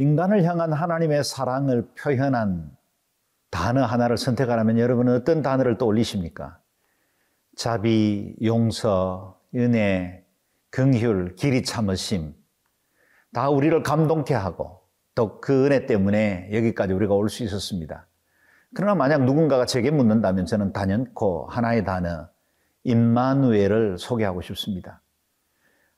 인간을 향한 하나님의 사랑을 표현한 단어 하나를 선택하라면 여러분은 어떤 단어를 떠올리십니까? 자비, 용서, 은혜, 긍휼, 길이 참으심 다 우리를 감동케 하고 또 그 은혜 때문에 여기까지 우리가 올 수 있었습니다. 그러나 만약 누군가가 제게 묻는다면 저는 단연코 하나의 단어 임마누엘을 소개하고 싶습니다.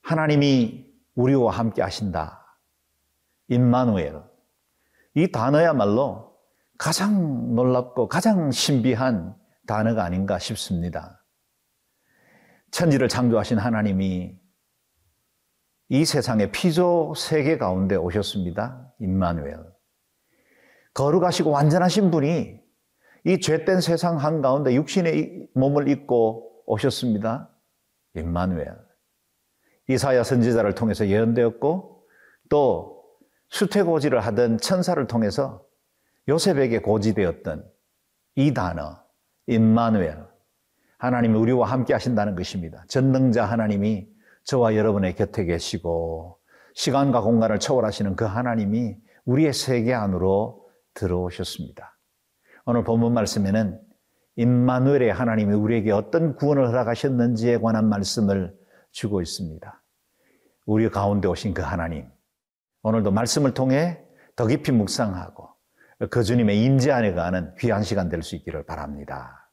하나님이 우리와 함께 하신다. 임마누엘. 이 단어야말로 가장 놀랍고 가장 신비한 단어가 아닌가 싶습니다. 천지를 창조하신 하나님이 이 세상의 피조 세계 가운데 오셨습니다. 임마누엘. 거룩하시고 완전하신 분이 이 죄된 세상 한가운데 육신의 몸을 입고 오셨습니다. 임마누엘. 이사야 선지자를 통해서 예언되었고 또 수태고지를 하던 천사를 통해서 요셉에게 고지되었던 이 단어 임마누엘 하나님이 우리와 함께 하신다는 것입니다. 전능자 하나님이 저와 여러분의 곁에 계시고 시간과 공간을 초월하시는 그 하나님이 우리의 세계 안으로 들어오셨습니다. 오늘 본문 말씀에는 임마누엘의 하나님이 우리에게 어떤 구원을 허락하셨는지에 관한 말씀을 주고 있습니다. 우리 가운데 오신 그 하나님. 오늘도 말씀을 통해 더 깊이 묵상하고 그 주님의 임재 안에 가는 귀한 시간 될 수 있기를 바랍니다.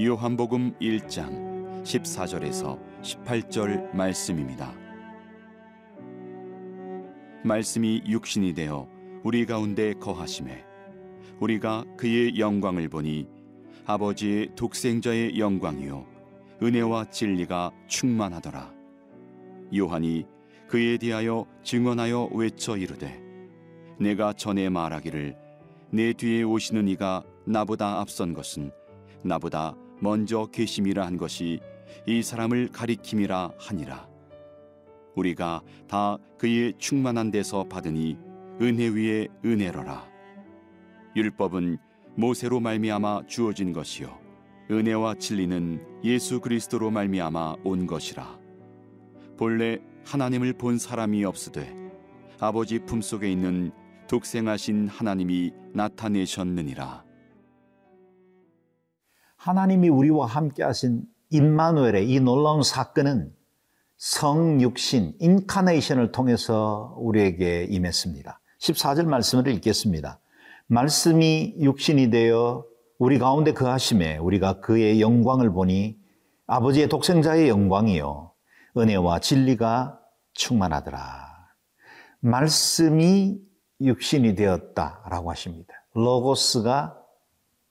요한복음 1장 14절에서 18절 말씀입니다. 말씀이 육신이 되어 우리 가운데 거하심에 우리가 그의 영광을 보니 아버지의 독생자의 영광이요 은혜와 진리가 충만하더라. 요한이 그에 대하여 증언하여 외쳐 이르되 내가 전에 말하기를 내 뒤에 오시는 이가 나보다 앞선 것은 나보다 먼저 계심이라 한 것이 이 사람을 가리킴이라 하니라. 우리가 다 그의 충만한 데서 받으니 은혜 위에 은혜로라. 율법은 모세로 말미암아 주어진 것이요 은혜와 진리는 예수 그리스도로 말미암아 온 것이라. 본래 하나님을 본 사람이 없으되 아버지 품속에 있는 독생하신 하나님이 나타내셨느니라. 하나님이 우리와 함께 하신 임마누엘의 이 놀라운 사건은 성육신, 인카네이션을 통해서 우리에게 임했습니다. 14절 말씀을 읽겠습니다. 말씀이 육신이 되어 우리 가운데 그하심에 우리가 그의 영광을 보니 아버지의 독생자의 영광이요. 은혜와 진리가 충만하더라. 말씀이 육신이 되었다라고 하십니다. 로고스가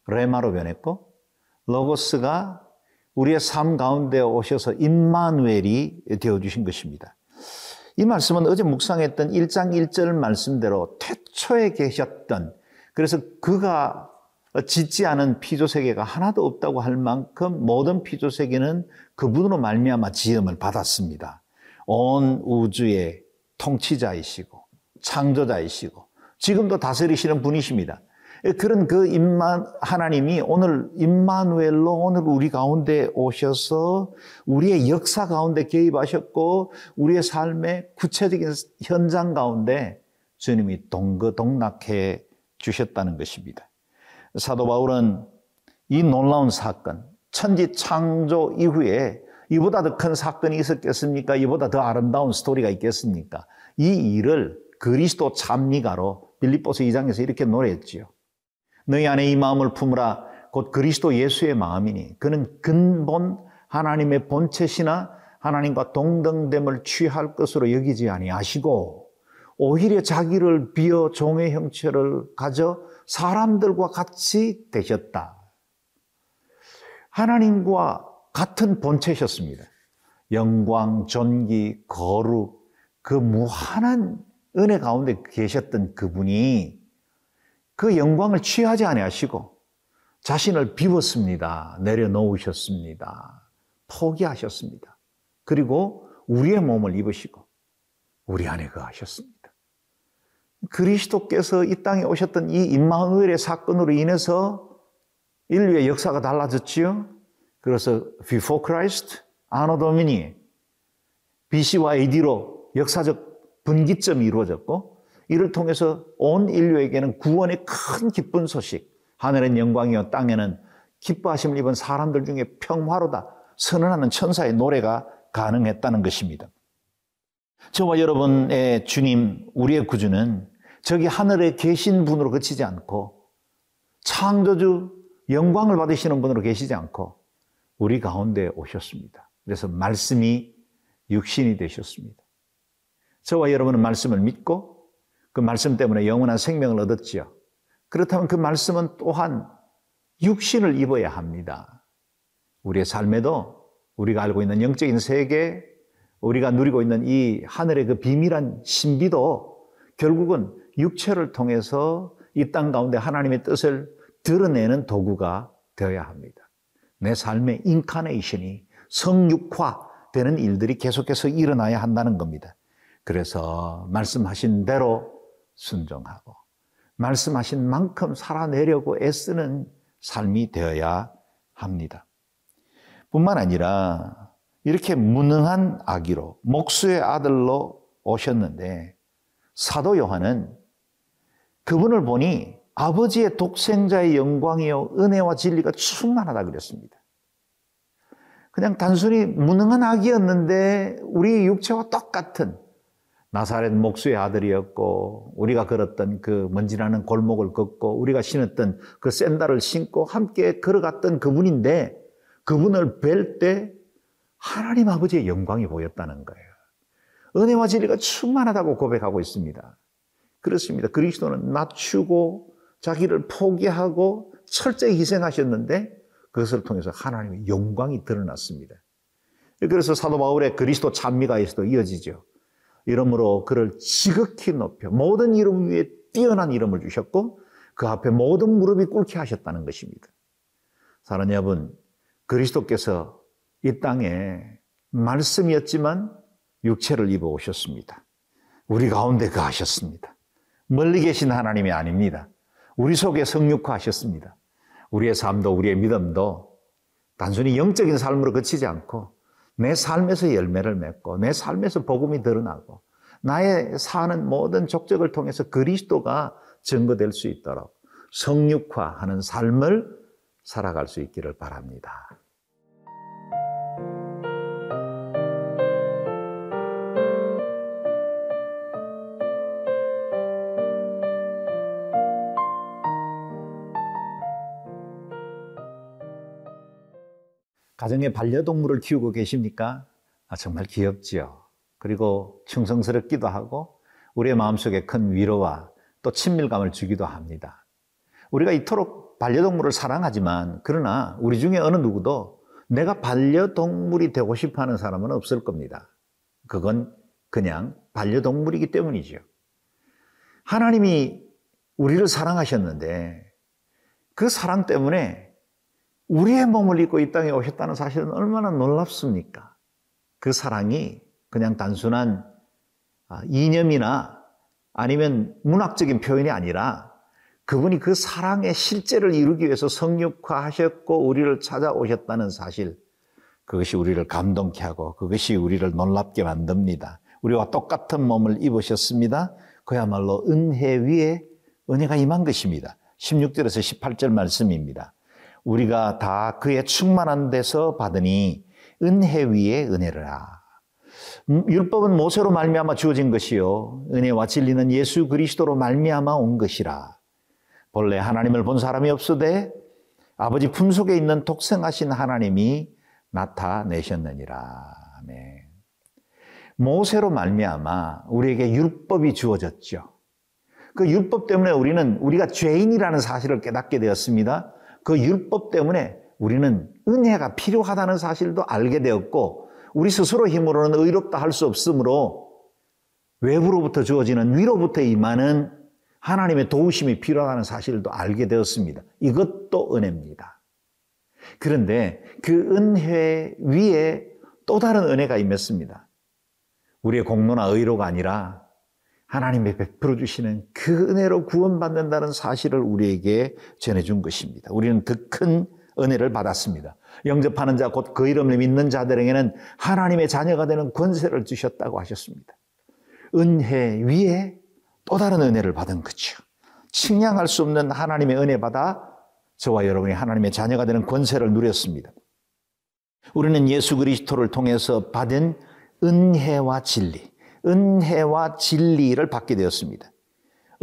레마로 변했고 로고스가 우리의 삶 가운데 오셔서 임마누엘이 되어 주신 것입니다. 이 말씀은 어제 묵상했던 1장 1절 말씀대로 태초에 계셨던 그래서 그가 짓지 않은 피조 세계가 하나도 없다고 할 만큼 모든 피조 세계는 그분으로 말미암아 지음을 받았습니다. 온 우주의 통치자이시고 창조자이시고 지금도 다스리시는 분이십니다. 그런 그 임만 하나님이 오늘 임마누엘로 오늘 우리 가운데 오셔서 우리의 역사 가운데 개입하셨고 우리의 삶의 구체적인 현장 가운데 주님이 동거동락해 주셨다는 것입니다. 사도 바울은 이 놀라운 사건, 천지 창조 이후에 이보다 더 큰 사건이 있었겠습니까? 이보다 더 아름다운 스토리가 있겠습니까? 이 일을 그리스도 참미가로 빌립보서 2장에서 이렇게 노래했지요. 너희 안에 이 마음을 품으라 곧 그리스도 예수의 마음이니 그는 근본 하나님의 본체시나 하나님과 동등됨을 취할 것으로 여기지 아니하시고 오히려 자기를 비어 종의 형체를 가져 사람들과 같이 되셨다. 하나님과 같은 본체셨습니다. 영광, 존귀, 거룩, 그 무한한 은혜 가운데 계셨던 그분이 그 영광을 취하지 아니하시고 자신을 비웠습니다. 내려놓으셨습니다. 포기하셨습니다. 그리고 우리의 몸을 입으시고 우리 안에 거하셨습니다. 그리스도께서 이 땅에 오셨던 이 임마누엘의 사건으로 인해서 인류의 역사가 달라졌지요. 그래서 before Christ, anno domini, BC와 AD로 역사적 분기점이 이루어졌고 이를 통해서 온 인류에게는 구원의 큰 기쁜 소식, 하늘은 영광이요 땅에는 기뻐하심을 입은 사람들 중에 평화로다 선언하는 천사의 노래가 가능했다는 것입니다. 저와 여러분의 주님, 우리의 구주는 저기 하늘에 계신 분으로 그치지 않고 창조주 영광을 받으시는 분으로 계시지 않고 우리 가운데 오셨습니다. 그래서 말씀이 육신이 되셨습니다. 저와 여러분은 말씀을 믿고 그 말씀 때문에 영원한 생명을 얻었지요. 그렇다면 그 말씀은 또한 육신을 입어야 합니다. 우리의 삶에도 우리가 알고 있는 영적인 세계, 우리가 누리고 있는 이 하늘의 그 비밀한 신비도 결국은 육체를 통해서 이 땅 가운데 하나님의 뜻을 드러내는 도구가 되어야 합니다. 내 삶의 인카네이션이 성육화되는 일들이 계속해서 일어나야 한다는 겁니다. 그래서 말씀하신 대로 순종하고 말씀하신 만큼 살아내려고 애쓰는 삶이 되어야 합니다. 뿐만 아니라 이렇게 무능한 아기로 목수의 아들로 오셨는데 사도 요한은 그분을 보니 아버지의 독생자의 영광이요 은혜와 진리가 충만하다 그랬습니다. 그냥 단순히 무능한 아기였는데 우리 육체와 똑같은 나사렛 목수의 아들이었고 우리가 걸었던 그 먼지나는 골목을 걷고 우리가 신었던 그 샌달을 신고 함께 걸어갔던 그분인데 그분을 뵐 때 하나님 아버지의 영광이 보였다는 거예요. 은혜와 진리가 충만하다고 고백하고 있습니다. 그렇습니다. 그리스도는 낮추고 자기를 포기하고 철저히 희생하셨는데 그것을 통해서 하나님의 영광이 드러났습니다. 그래서 사도 바울의 그리스도 찬미가에서도 이어지죠. 이름으로 그를 지극히 높여 모든 이름 위에 뛰어난 이름을 주셨고 그 앞에 모든 무릎이 꿇게 하셨다는 것입니다. 사랑하는 여러분, 그리스도께서 이 땅에 말씀이었지만 육체를 입어 오셨습니다. 우리 가운데 거하셨습니다. 멀리 계신 하나님이 아닙니다. 우리 속에 성육화하셨습니다. 우리의 삶도 우리의 믿음도 단순히 영적인 삶으로 그치지 않고 내 삶에서 열매를 맺고 내 삶에서 복음이 드러나고 나의 사는 모든 족적을 통해서 그리스도가 증거될 수 있도록 성육화하는 삶을 살아갈 수 있기를 바랍니다. 가정에 반려동물을 키우고 계십니까? 아, 정말 귀엽지요. 그리고 충성스럽기도 하고 우리의 마음속에 큰 위로와 또 친밀감을 주기도 합니다. 우리가 이토록 반려동물을 사랑하지만 그러나 우리 중에 어느 누구도 내가 반려동물이 되고 싶어 하는 사람은 없을 겁니다. 그건 그냥 반려동물이기 때문이죠. 하나님이 우리를 사랑하셨는데 그 사랑 때문에 우리의 몸을 입고 이 땅에 오셨다는 사실은 얼마나 놀랍습니까? 그 사랑이 그냥 단순한 아, 이념이나 아니면 문학적인 표현이 아니라 그분이 그 사랑의 실제를 이루기 위해서 성육화하셨고 우리를 찾아오셨다는 사실 그것이 우리를 감동케 하고 그것이 우리를 놀랍게 만듭니다. 우리와 똑같은 몸을 입으셨습니다. 그야말로 은혜 위에 은혜가 임한 것입니다. 16절에서 18절 말씀입니다. 우리가 다 그의 충만한 데서 받으니 은혜 위에 은혜라. 음, 율법은 모세로 말미암아 주어진 것이요 은혜와 진리는 예수 그리스도로 말미암아 온 것이라. 본래 하나님을 본 사람이 없으되 아버지 품속에 있는 독생하신 하나님이 나타내셨느니라. 아멘. 모세로 말미암아 우리에게 율법이 주어졌죠. 그 율법 때문에 우리는 우리가 죄인이라는 사실을 깨닫게 되었습니다. 그 율법 때문에 우리는 은혜가 필요하다는 사실도 알게 되었고 우리 스스로 힘으로는 의롭다 할 수 없으므로 외부로부터 주어지는 위로부터 임하는 하나님의 도우심이 필요하다는 사실도 알게 되었습니다. 이것도 은혜입니다. 그런데 그 은혜 위에 또 다른 은혜가 임했습니다. 우리의 공로나 의로가 아니라 하나님의 베풀어 주시는 그 은혜로 구원받는다는 사실을 우리에게 전해준 것입니다. 우리는 더 큰 은혜를 받았습니다. 영접하는 자, 곧 그 이름을 믿는 자들에게는 하나님의 자녀가 되는 권세를 주셨다고 하셨습니다. 은혜 위에 또 다른 은혜를 받은 거죠. 측량할 수 없는 하나님의 은혜 받아 저와 여러분이 하나님의 자녀가 되는 권세를 누렸습니다. 우리는 예수 그리스도를 통해서 받은 은혜와 진리, 은혜와 진리를 받게 되었습니다.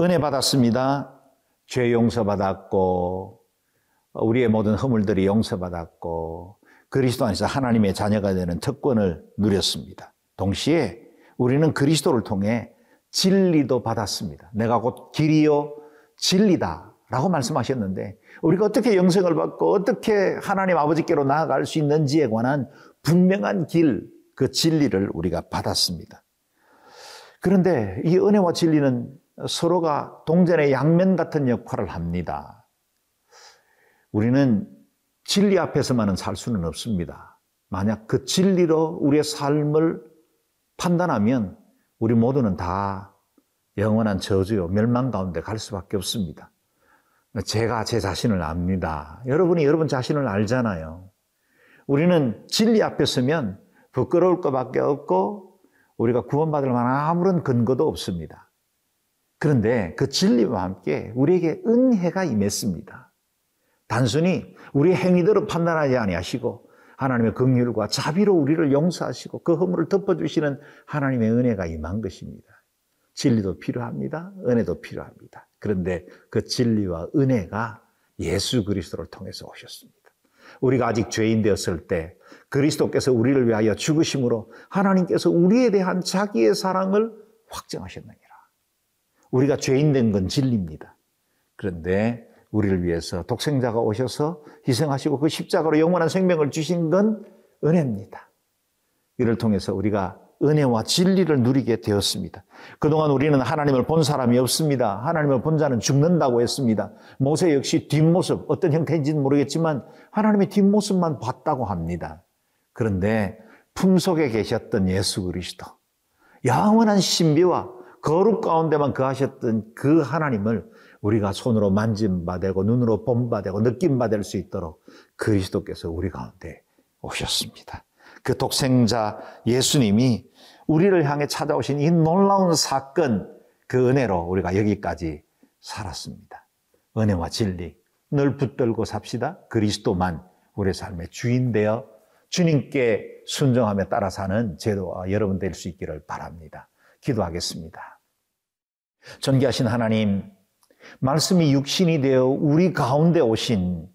은혜 받았습니다. 죄 용서받았고, 우리의 모든 허물들이 용서받았고, 그리스도 안에서 하나님의 자녀가 되는 특권을 누렸습니다. 동시에 우리는 그리스도를 통해 진리도 받았습니다. 내가 곧 길이요, 진리다. 라고 말씀하셨는데, 우리가 어떻게 영생을 받고 어떻게 하나님 아버지께로 나아갈 수 있는지에 관한 분명한 길, 그 진리를 우리가 받았습니다. 그런데 이 은혜와 진리는 서로가 동전의 양면 같은 역할을 합니다. 우리는 진리 앞에서만은 살 수는 없습니다. 만약 그 진리로 우리의 삶을 판단하면 우리 모두는 다 영원한 저주요, 멸망 가운데 갈 수밖에 없습니다. 제가 제 자신을 압니다. 여러분이 여러분 자신을 알잖아요. 우리는 진리 앞에 서면 부끄러울 것밖에 없고 우리가 구원받을 만한 아무런 근거도 없습니다. 그런데 그 진리와 함께 우리에게 은혜가 임했습니다. 단순히 우리의 행위대로 판단하지 아니하시고 하나님의 긍휼과 자비로 우리를 용서하시고 그 허물을 덮어주시는 하나님의 은혜가 임한 것입니다. 진리도 필요합니다. 은혜도 필요합니다. 그런데 그 진리와 은혜가 예수 그리스도를 통해서 오셨습니다. 우리가 아직 죄인 되었을 때 그리스도께서 우리를 위하여 죽으심으로 하나님께서 우리에 대한 자기의 사랑을 확정하셨느니라. 우리가 죄인 된 건 진리입니다. 그런데 우리를 위해서 독생자가 오셔서 희생하시고 그 십자가로 영원한 생명을 주신 건 은혜입니다. 이를 통해서 우리가 은혜와 진리를 누리게 되었습니다. 그동안 우리는 하나님을 본 사람이 없습니다. 하나님을 본 자는 죽는다고 했습니다. 모세 역시 뒷모습, 어떤 형태인지는 모르겠지만 하나님의 뒷모습만 봤다고 합니다. 그런데 품속에 계셨던 예수 그리스도, 영원한 신비와 거룩 가운데만 거하셨던 그 하나님을 우리가 손으로 만진바되고 눈으로 본바되고 느낌바될 수 있도록 그리스도께서 우리 가운데 오셨습니다. 그 독생자 예수님이 우리를 향해 찾아오신 이 놀라운 사건, 그 은혜로 우리가 여기까지 살았습니다. 은혜와 진리, 늘 붙들고 삽시다. 그리스도만 우리 삶의 주인 되어 주님께 순종함에 따라 사는 제도와 여러분 될 수 있기를 바랍니다. 기도하겠습니다. 존귀하신 하나님, 말씀이 육신이 되어 우리 가운데 오신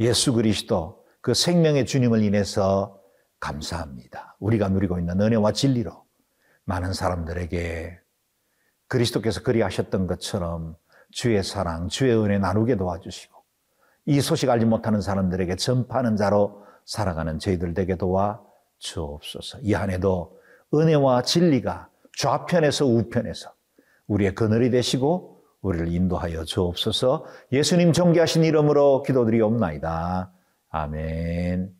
예수 그리스도 그 생명의 주님을 인해서 감사합니다. 우리가 누리고 있는 은혜와 진리로 많은 사람들에게 그리스도께서 그리하셨던 것처럼 주의 사랑, 주의 은혜 나누게 도와주시고 이 소식 알지 못하는 사람들에게 전파하는 자로 살아가는 저희들 되게 도와 주옵소서. 이 안에도 은혜와 진리가 좌편에서 우편에서 우리의 그늘이 되시고 우리를 인도하여 주옵소서. 예수님 존귀하신 이름으로 기도드리옵나이다. 아멘.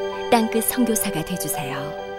땅끝 선교사가 되주세요